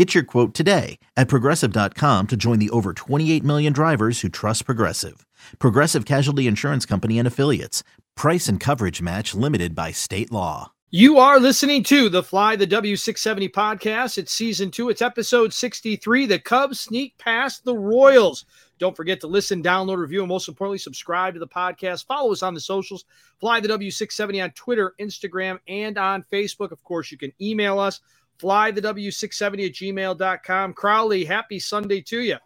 Get your quote today at progressive.com to join the over 28 million drivers who trust Progressive. Progressive Casualty Insurance Company and Affiliates. Price and coverage match limited by state law. You are listening to the Fly the W670 podcast. It's season two, it's episode 63. The Cubs sneak past the Royals. Don't forget to listen, download, review, and most importantly, subscribe to the podcast. Follow us on the socials. Fly the W670 on Twitter, Instagram, and on Facebook. Of course, you can email us fly the W670 at gmail.com. Crawly, happy Sunday to you.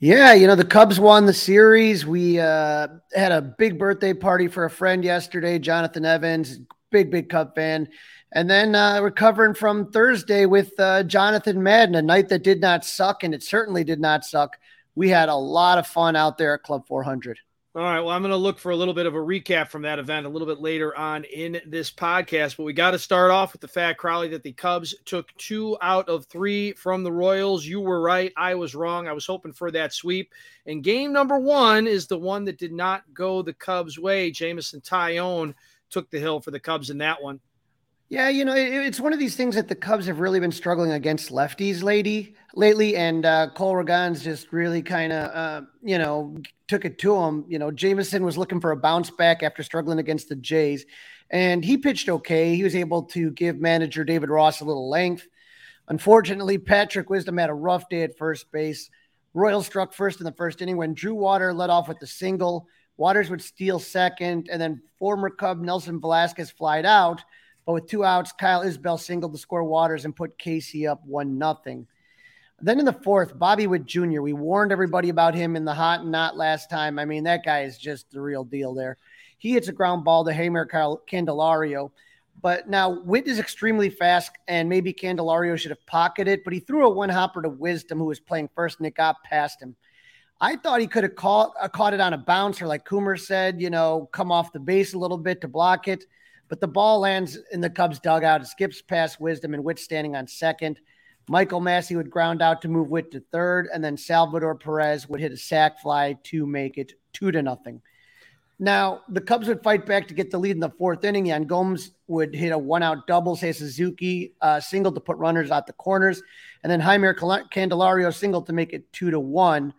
Yeah, you know, the Cubs won the series. We uh, had a big birthday party for a friend yesterday, Jonathan Evans, big, big Cub fan. And then uh, recovering from Thursday with uh, Jonathan Madden, a night that did not suck, and it certainly did not suck. We had a lot of fun out there at Club 400. All right. Well, I'm going to look for a little bit of a recap from that event a little bit later on in this podcast. But we got to start off with the fact, Crawly, that the Cubs took two out of three from the Royals. You were right. I was wrong. I was hoping for that sweep. And game number one is the one that did not go the Cubs' way. Jameson Taillon took the hill for the Cubs in that one. Yeah, you know, it, it's one of these things that the Cubs have really been struggling against lefties lately, lately, and uh, Cole Ragans just really kind of, uh, you know, took it to him. You know, Jameson was looking for a bounce back after struggling against the Jays, and he pitched okay. He was able to give manager David Ross a little length. Unfortunately, Patrick Wisdom had a rough day at first base. Royal struck first in the first inning when Drew Water led off with the single. Waters would steal second, and then former Cub Nelson Velasquez flied out but with two outs, Kyle Isbell singled to score Waters and put Casey up one nothing. Then in the fourth, Bobby Witt Jr. We warned everybody about him in the hot and not last time. I mean, that guy is just the real deal there. He hits a ground ball to Jeimer Candelario. But now Witt is extremely fast, and maybe Candelario should have pocketed, but he threw a one hopper to Wisdom, who was playing first, and it got past him. I thought he could have caught, uh, caught it on a bounce, or like Coomer said, you know, come off the base a little bit to block it but the ball lands in the Cubs dugout. It skips past Wisdom and Witt standing on second. Michael Massey would ground out to move Witt to third, and then Salvador Perez would hit a sac fly to make it two to nothing. Now, the Cubs would fight back to get the lead in the fourth inning. Yan Gomes would hit a one out double, Seiya Suzuki uh, single to put runners out the corners, and then Jeimer Candelario single to make it two to one.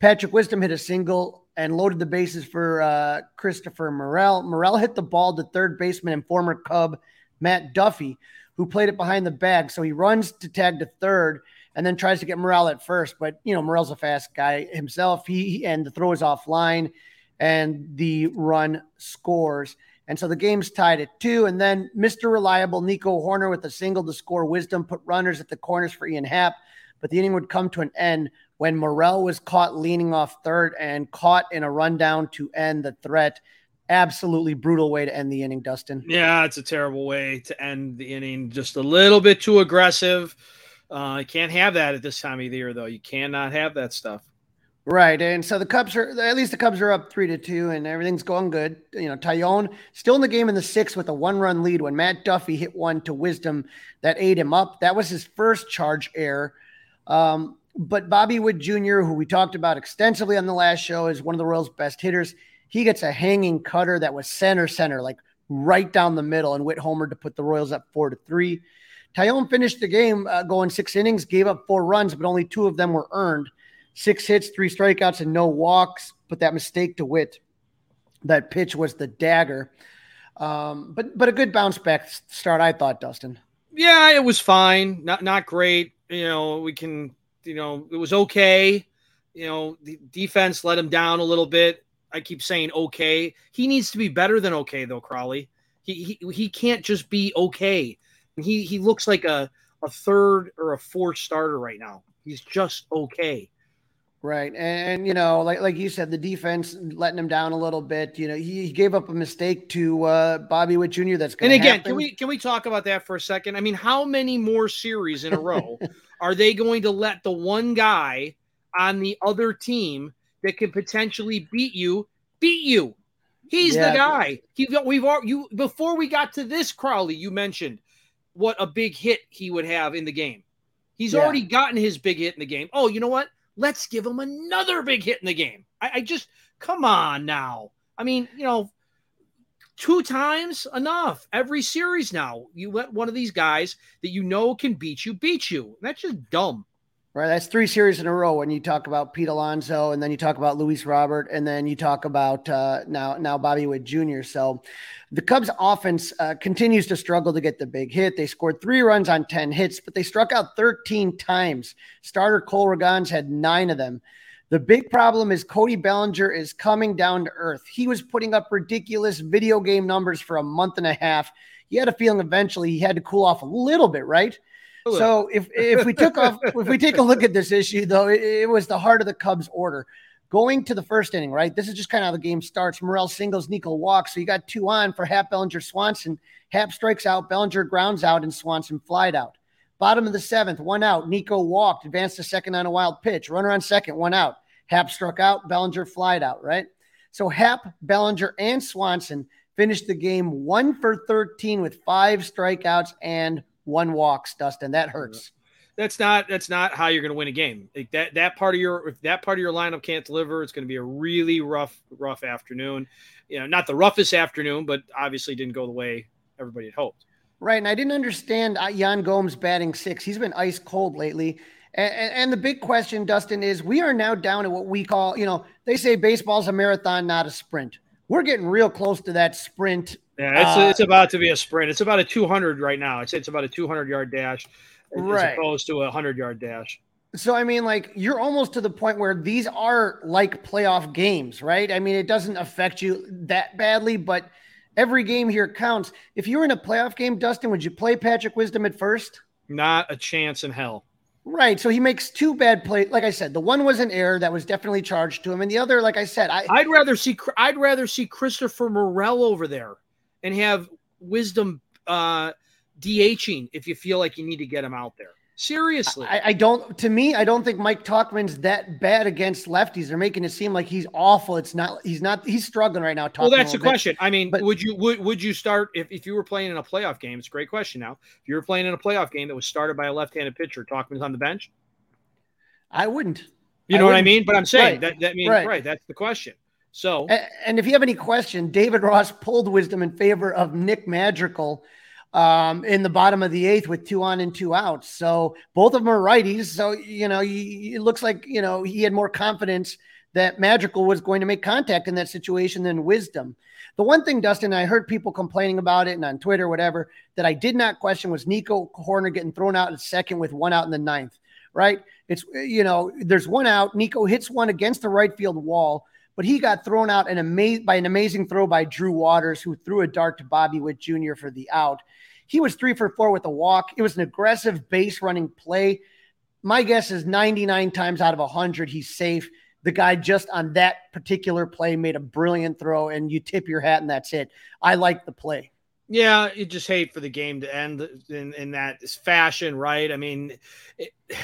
Patrick Wisdom hit a single and loaded the bases for uh, Christopher Morel. Morel hit the ball to third baseman and former Cub Matt Duffy, who played it behind the bag. So he runs to tag to third and then tries to get Morel at first. But, you know, Morel's a fast guy himself. He and the throw is offline and the run scores. And so the game's tied at two. And then Mr. Reliable Nico Hoerner with a single to score wisdom put runners at the corners for Ian Happ. But the inning would come to an end when Morel was caught leaning off third and caught in a rundown to end the threat. Absolutely brutal way to end the inning, Dustin. Yeah, it's a terrible way to end the inning. Just a little bit too aggressive. Uh, you can't have that at this time of the year, though. You cannot have that stuff. Right, and so the Cubs are at least the Cubs are up three to two, and everything's going good. You know, Taillon still in the game in the sixth with a one-run lead when Matt Duffy hit one to Wisdom that ate him up. That was his first charge error. Um, but Bobby Witt Jr., who we talked about extensively on the last show, is one of the Royals' best hitters. He gets a hanging cutter that was center center, like right down the middle, and Witt Homer to put the Royals up four to three. Taillon finished the game uh, going six innings, gave up four runs, but only two of them were earned. Six hits, three strikeouts, and no walks. But that mistake to Witt, that pitch was the dagger. Um, but but a good bounce back start, I thought, Dustin. Yeah, it was fine. Not not great. You know, we can you know, it was okay. You know, the defense let him down a little bit. I keep saying okay. He needs to be better than okay though, Crawly. He he, he can't just be okay. He he looks like a a third or a fourth starter right now. He's just okay. Right. And, you know, like like you said, the defense letting him down a little bit. You know, he, he gave up a mistake to uh, Bobby Witt Jr. That's going And again, happen. can we can we talk about that for a second? I mean, how many more series in a row are they going to let the one guy on the other team that can potentially beat you beat you? He's Yeah. the guy. He we've all you before we got to this Crawly, you mentioned what a big hit he would have in the game. He's Yeah. already gotten his big hit in the game. Oh, you know what? Let's give him another big hit in the game. I, I just come on now. I mean, you know, two times enough every series now. You let one of these guys that you know can beat you beat you. That's just dumb. Right. That's three series in a row when you talk about Pete Alonso and then you talk about Luis Robert and then you talk about uh, now now Bobby Witt Jr. So the Cubs offense uh, continues to struggle to get the big hit. They scored three runs on 10 hits, but they struck out 13 times. Starter Cole Ragans had nine of them. The big problem is Cody Bellinger is coming down to earth. He was putting up ridiculous video game numbers for a month and a half. You had a feeling eventually he had to cool off a little bit, right? So if if we took off if we take a look at this issue though, it, it was the heart of the Cubs order. Going to the first inning, right? This is just kind of how the game starts. Morel singles, Nico walks. So you got two on for Happ Bellinger Swanson. Happ strikes out, Bellinger grounds out, and Swanson flied out. Bottom of the seventh, one out. Nico walked, advanced to second on a wild pitch. Runner on second, one out. Happ struck out, Bellinger flied out, right? So Happ, Bellinger, and Swanson finished the game one for 13 with five strikeouts and one walks, Dustin. That hurts. that's not that's not how you're going to win a game. Like that that part of your if that part of your lineup can't deliver, it's going to be a really rough rough afternoon. You know, not the roughest afternoon, but obviously didn't go the way everybody had hoped. Right. And I didn't understand uh, Yan Gomes batting six. He's been ice cold lately. And, and, the big question, Dustin, is we are now down at what we call, you know, they say baseball's a marathon, not a sprint. We're getting real close to that sprint. Yeah, it's, Uh, it's about to be a sprint. It's about a 200 right now. I'd say it's about a 200 yard dash as Right. opposed to a 100 yard dash. So, I mean, like, you're almost to the point where these are like playoff games, right? I mean, it doesn't affect you that badly, but every game here counts. If you were in a playoff game, Dustin, would you play Patrick Wisdom at first? Not a chance in hell. Right. So he makes two bad plays. Like I said, the one was an error that was definitely charged to him, and the other, like I said, I I'd rather see I'd rather see Christopher Morel over there and have wisdom uh DHing if you feel like you need to get him out there. Seriously. I, I don't. To me, I don't think Mike Tauchman's that bad against lefties. They're making it seem like he's awful. It's not. He's not. He's struggling right now. well, Tauchman that's the question. I mean, but- would you would would you start if, if you were playing in a playoff game? It's a great question now. If you were playing in a playoff game that was started by a left-handed pitcher, Tauchman's on the bench. I wouldn't. You know what I wouldn't- mean? But I'm saying right, that that means right. right. That's the question. So A- And if you have any question, David Ross pulled wisdom in favor of Nick Madrigal um, in the bottom of the eighth with two on and two outs. So both of them are righties. So you know, he, it looks like you know he had more confidence that Madrigal was going to make contact in that situation than wisdom. The one thing, Dustin, I heard people complaining about it and on Twitter, whatever, that I did not question was Nico Hoerner getting thrown out in second with one out in the ninth. Right? It's you know, there's one out. Nico hits one against the right field wall but he got thrown out an ama- by an amazing throw by Drew Waters, who threw a dart to Bobby Witt Jr. for the out. He was three for four with a walk. It was an aggressive base running play. My guess is 99 times out of 100, he's safe. The guy just on that particular play made a brilliant throw, and you tip your hat, and that's it. I like the play. Yeah, you just hate for the game to end in, in that fashion, right? I mean, it,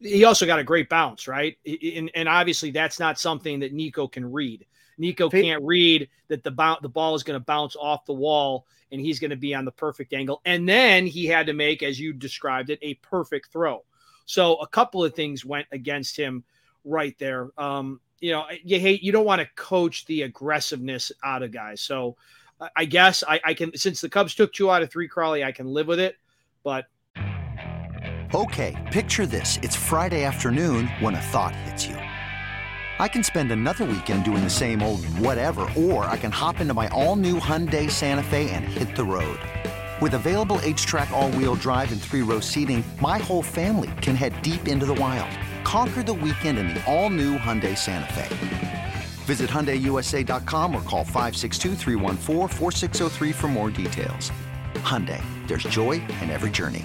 he also got a great bounce, right? And, and obviously, that's not something that Nico can read. Nico Fa- can't read that the bounce, the ball is going to bounce off the wall and he's going to be on the perfect angle. And then he had to make, as you described it, a perfect throw. So a couple of things went against him right there. Um, you know, you hate you don't want to coach the aggressiveness out of guys. So I- I guess I, I can since the Cubs took two out of three, Crawly, I can live with it. But Okay, picture this. It's Friday afternoon when a thought hits you. I can spend another weekend doing the same old whatever, or I can hop into my all new Hyundai Santa Fe and hit the road. With available HTRAC, all wheel drive, and three row seating, my whole family can head deep into the wild. Conquer the weekend in the all new Hyundai Santa Fe. Visit HyundaiUSA.com or call 562 for more details. Hyundai, there's joy in every journey.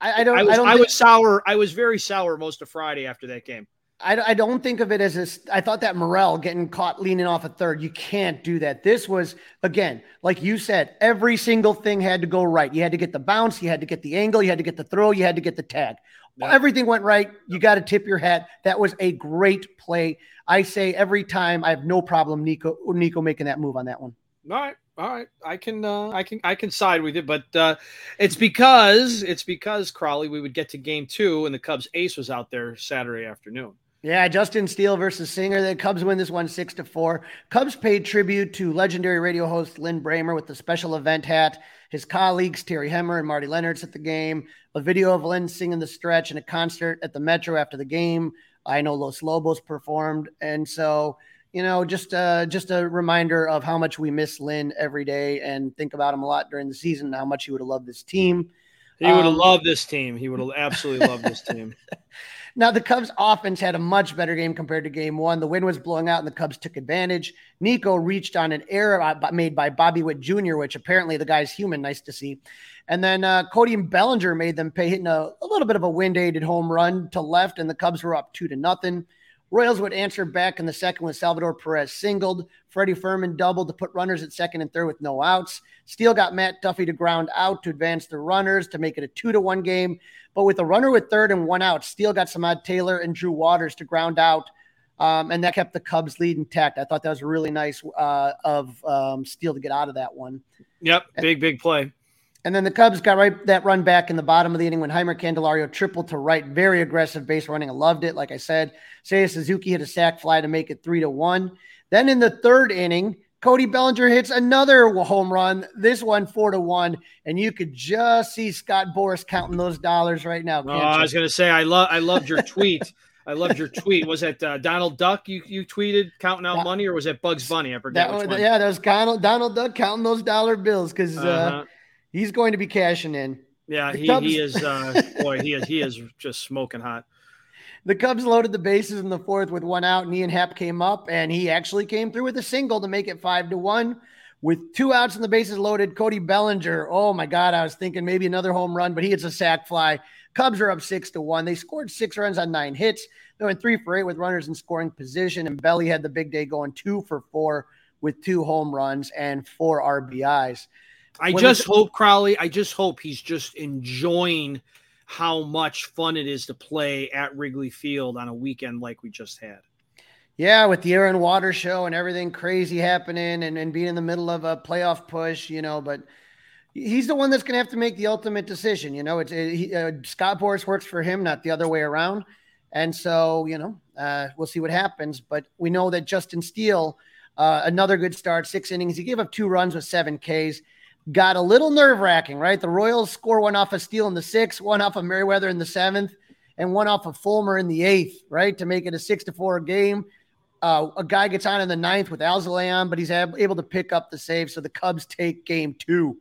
I, I don't. I was, I, don't I was sour. I was very sour most of Friday after that game. I, I don't think of it as a. I thought that Morel getting caught leaning off a third. You can't do that. This was again, like you said, every single thing had to go right. You had to get the bounce, you had to get the angle, you had to get the throw, you had to get the tag. Yeah. Everything went right. You got to tip your hat. That was a great play. I say every time, I have no problem Nico Nico making that move on that one. All right, all right. I can, uh, I can, I can side with you, but uh, it's because it's because Crawly. We would get to game two, and the Cubs ace was out there Saturday afternoon. Yeah, Justin Steele versus Singer. The Cubs win this one six to four. Cubs paid tribute to legendary radio host Lin Brehmer with the special event hat. His colleagues Terry Hemmert and Marty Lennartz at the game. A video of Lin singing the stretch in a concert at the Metro after the game. I know Los Lobos performed, and so you know, just uh, just a reminder of how much we miss Lynn every day and think about him a lot during the season. and How much he would have loved this team. He would have Um, loved this team. He would have absolutely loved this team. Now, the Cubs offense had a much better game compared to game one. The wind was blowing out and the Cubs took advantage. Nico reached on an error made by Bobby Witt Jr., which apparently the guy's human. Nice to see. And then uh, Cody and Bellinger made them pay, hitting a, a little bit of a wind aided home run to left, and the Cubs were up two to nothing. Royals would answer back in the second with Salvador Perez singled. Freddy Fermin doubled to put runners at second and third with no outs. Steele got Matt Duffy to ground out to advance the runners to make it a two to one game. But with a runner with third and one out, Steele got Samad Taylor and Drew Waters to ground out. Um, and that kept the Cubs lead intact. I thought that was really nice uh, of um, Steele to get out of that one. Yep, big big play. And then the Cubs got right that run back in the bottom of the inning when Jeimer Candelario tripled to right. Very aggressive base running. I loved it. Like I said, Seiya Suzuki hit a sac fly to make it three to one. Then in the third inning, Cody Bellinger hits another home run. This one four to one, and you could just see Scott Boras counting those dollars right now. Oh, I was gonna say I love I loved your tweet. I loved your tweet. Was it uh, Donald Duck you you tweeted counting out That- money, or was it Bugs Bunny? I forget that yeah, that was Donald, Donald Duck counting those dollar bills because uh, Uh-huh. He's going to be cashing in. Yeah, he, Cubs- he is uh, boy, he is he is just smoking hot. The Cubs loaded the bases in the fourth with one out, and Ian Happ came up, and he actually came through with a single to make it five to one. With two outs and the bases loaded, Cody Bellinger. Oh my God, I was thinking maybe another home run, but he hits a sac fly. Cubs are up six to one. They scored six runs on nine hits. They went three for eight with runners in scoring position, and Belly had the big day going two for four with two home runs and four RBIs. I just hope Crawly. I just hope he's just enjoying how much fun it is to play at Wrigley Field on a weekend like we just had. Yeah, with the Aaron Waters show and everything crazy happening and, and being in the middle of a playoff push, you know, but he's the one that's going to have to make the ultimate decision. You know, it's it, he, uh, Scott Boras works for him, not the other way around. And so, you know, uh, we'll see what happens. But we know that Justin Steele, uh, another good start, six innings. He gave up two runs with seven Ks. Got a little nerve wracking, right? The Royals score one off of Steele in the sixth, one off of Merryweather in the seventh, and one off of Fulmer in the eighth, right? To make it a six to four game. Uh, a guy gets on in the ninth with Alzolay, but he's able to pick up the save. So the Cubs take game two.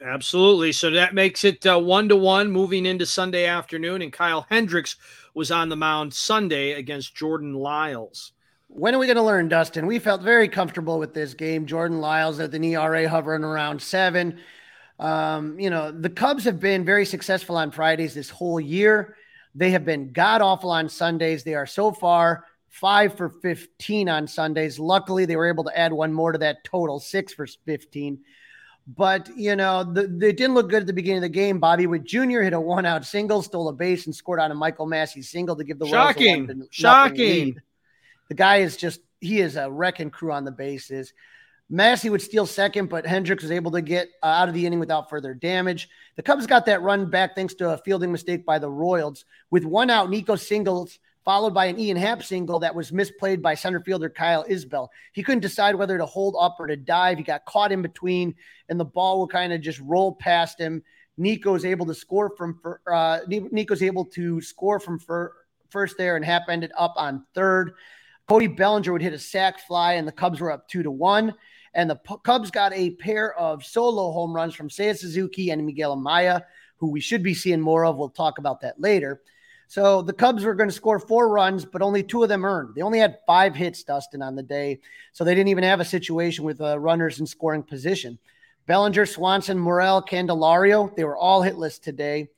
Absolutely. So that makes it uh, one to one moving into Sunday afternoon. And Kyle Hendricks was on the mound Sunday against Jordan Lyles. When are we going to learn, Dustin? We felt very comfortable with this game. Jordan Lyles at the ERA hovering around seven. Um, you know, the Cubs have been very successful on Fridays this whole year. They have been god awful on Sundays. They are so far five for 15 on Sundays. Luckily, they were able to add one more to that total, six for 15. But, you know, the, they didn't look good at the beginning of the game. Bobby Witt Jr. hit a one out single, stole a base, and scored on a Michael Massey single to give the Royals a Shocking. Shocking. lead. The guy is just, he is a wrecking crew on the bases. Massey would steal second, but Hendricks was able to get uh, out of the inning without further damage. The Cubs got that run back thanks to a fielding mistake by the Royals. With one out, Nico singles, followed by an Ian Happ single that was misplayed by center fielder Kyle Isbell. He couldn't decide whether to hold up or to dive. He got caught in between, and the ball will kind of just roll past him. Nico's able to score from uh, Nico's able to score from fir- first there, and Happ ended up on third. Cody Bellinger would hit a sac fly, and the Cubs were up two to one. And the P- Cubs got a pair of solo home runs from Seiya Suzuki and Miguel Amaya, who we should be seeing more of. We'll talk about that later. So the Cubs were going to score four runs, but only two of them earned. They only had five hits, Dustin, on the day. So they didn't even have a situation with uh, runners in scoring position. Bellinger, Swanson, Morel, Candelario, they were all hitless today.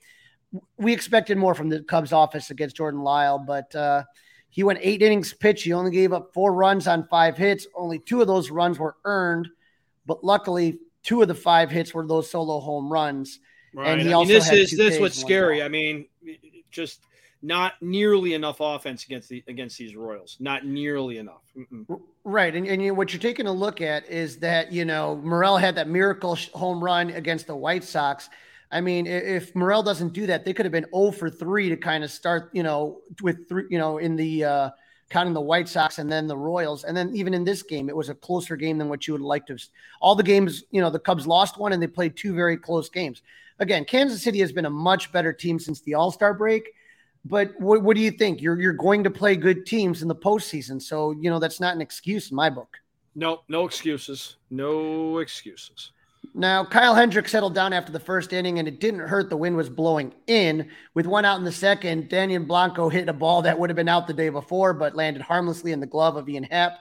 We expected more from the Cubs office against Jordan Lyle, but uh, he went eight innings pitch. He only gave up four runs on five hits. Only two of those runs were earned, but luckily, two of the five hits were those solo home runs. Right. And he I mean, this is this what's scary. I mean, just not nearly enough offense against the against these Royals. Not nearly enough. Mm-mm. Right, and, and you, what you're taking a look at is that you know Morel had that miracle home run against the White Sox. I mean, if Morel doesn't do that, they could have been 0 for 3 to kind of start, you know, with three, you know, in the uh, counting the White Sox and then the Royals. And then even in this game, it was a closer game than what you would like to. All the games, you know, the Cubs lost one and they played two very close games. Again, Kansas City has been a much better team since the All Star break. But what, what do you think? You're you're going to play good teams in the postseason, so you know that's not an excuse in my book. No, no excuses. No excuses. Now, Kyle Hendricks settled down after the first inning, and it didn't hurt. The wind was blowing in. With one out in the second, Dairon Blanco hit a ball that would have been out the day before, but landed harmlessly in the glove of Ian Happ.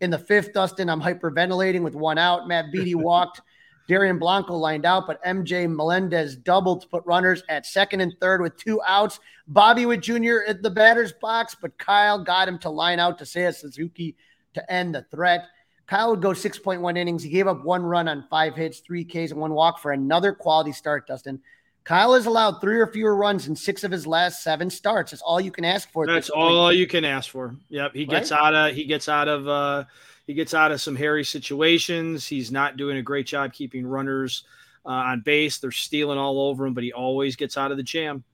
In the fifth, Dustin, I'm hyperventilating with one out. Matt Beaty walked. Dairon Blanco lined out, but MJ Melendez doubled to put runners at second and third with two outs. Bobby Witt Jr. at the batter's box, but Kyle got him to line out to Seiya Suzuki to end the threat. Kyle would go 6.1 innings. He gave up one run on five hits, three Ks, and one walk for another quality start, Dustin. Kyle has allowed three or fewer runs in six of his last seven starts. That's all you can ask for. That's all you can ask for. Yep. He gets right? out of he gets out of uh he gets out of some hairy situations. He's not doing a great job keeping runners uh, on base. They're stealing all over him, but he always gets out of the jam.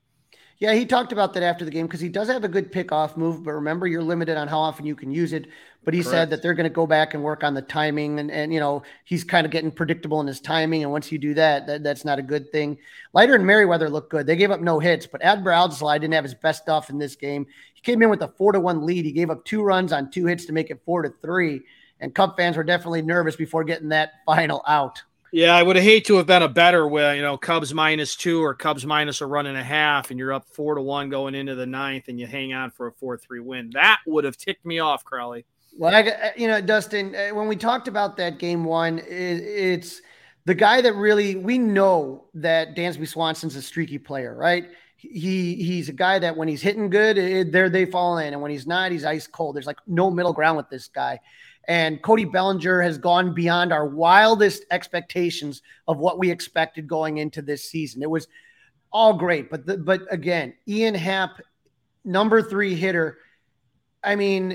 Yeah, he talked about that after the game because he does have a good pickoff move, but remember you're limited on how often you can use it. But he Correct. said that they're going to go back and work on the timing, and and you know he's kind of getting predictable in his timing, and once you do that, that that's not a good thing. Leiter and Merryweather looked good. They gave up no hits, but Adbert Alzolay didn't have his best stuff in this game. He came in with a four to one lead. He gave up two runs on two hits to make it four to three and Cub fans were definitely nervous before getting that final out. Yeah, I would have hate to have been a better with you know Cubs minus two or Cubs minus a run and a half, and you're up four to one going into the ninth, and you hang on for a four three win. That would have ticked me off, Crawly. Well, I, you know, Dustin, uh, when we talked about that game one, it, it's the guy that really we know that Dansby Swanson's a streaky player, right? He he's a guy that when he's hitting good, it, there they fall in, and when he's not, he's ice cold. There's like no middle ground with this guy. And Cody Bellinger has gone beyond our wildest expectations of what we expected going into this season. It was all great, but the, but again, Ian Happ, number three hitter. I mean,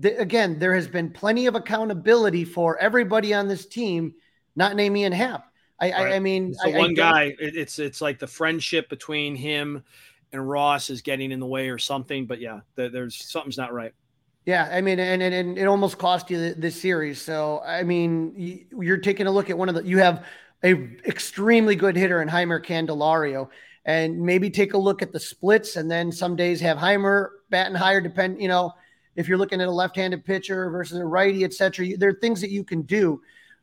the, again, there has been plenty of accountability for everybody on this team, not name Ian Happ. I, right. I, I, mean, so I, one guy. It's it's like the friendship between him and Ross is getting in the way or something. But yeah, there's something's not right. Yeah, I mean, and, and, and it almost cost you this series. So, I mean, you're taking a look at one of the. You have a extremely good hitter in Jeimer Candelario, and maybe take a look at the splits, and then some days have Jeimer batting higher. Depend, you know, if you're looking at a left-handed pitcher versus a righty, etc. There are things that you can do.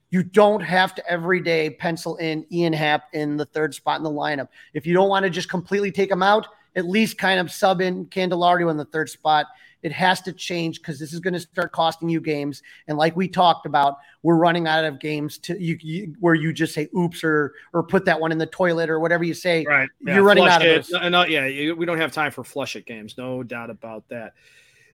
You don't have to every day pencil in Ian Happ in the third spot in the lineup. If you don't want to just completely take him out, at least kind of sub in Candelario in the third spot it has to change because this is going to start costing you games. And like we talked about, we're running out of games to you, you where you just say oops or or put that one in the toilet or whatever you say. Right. Yeah, you're running out it. of those. No, yeah, we don't have time for flush it games. No doubt about that.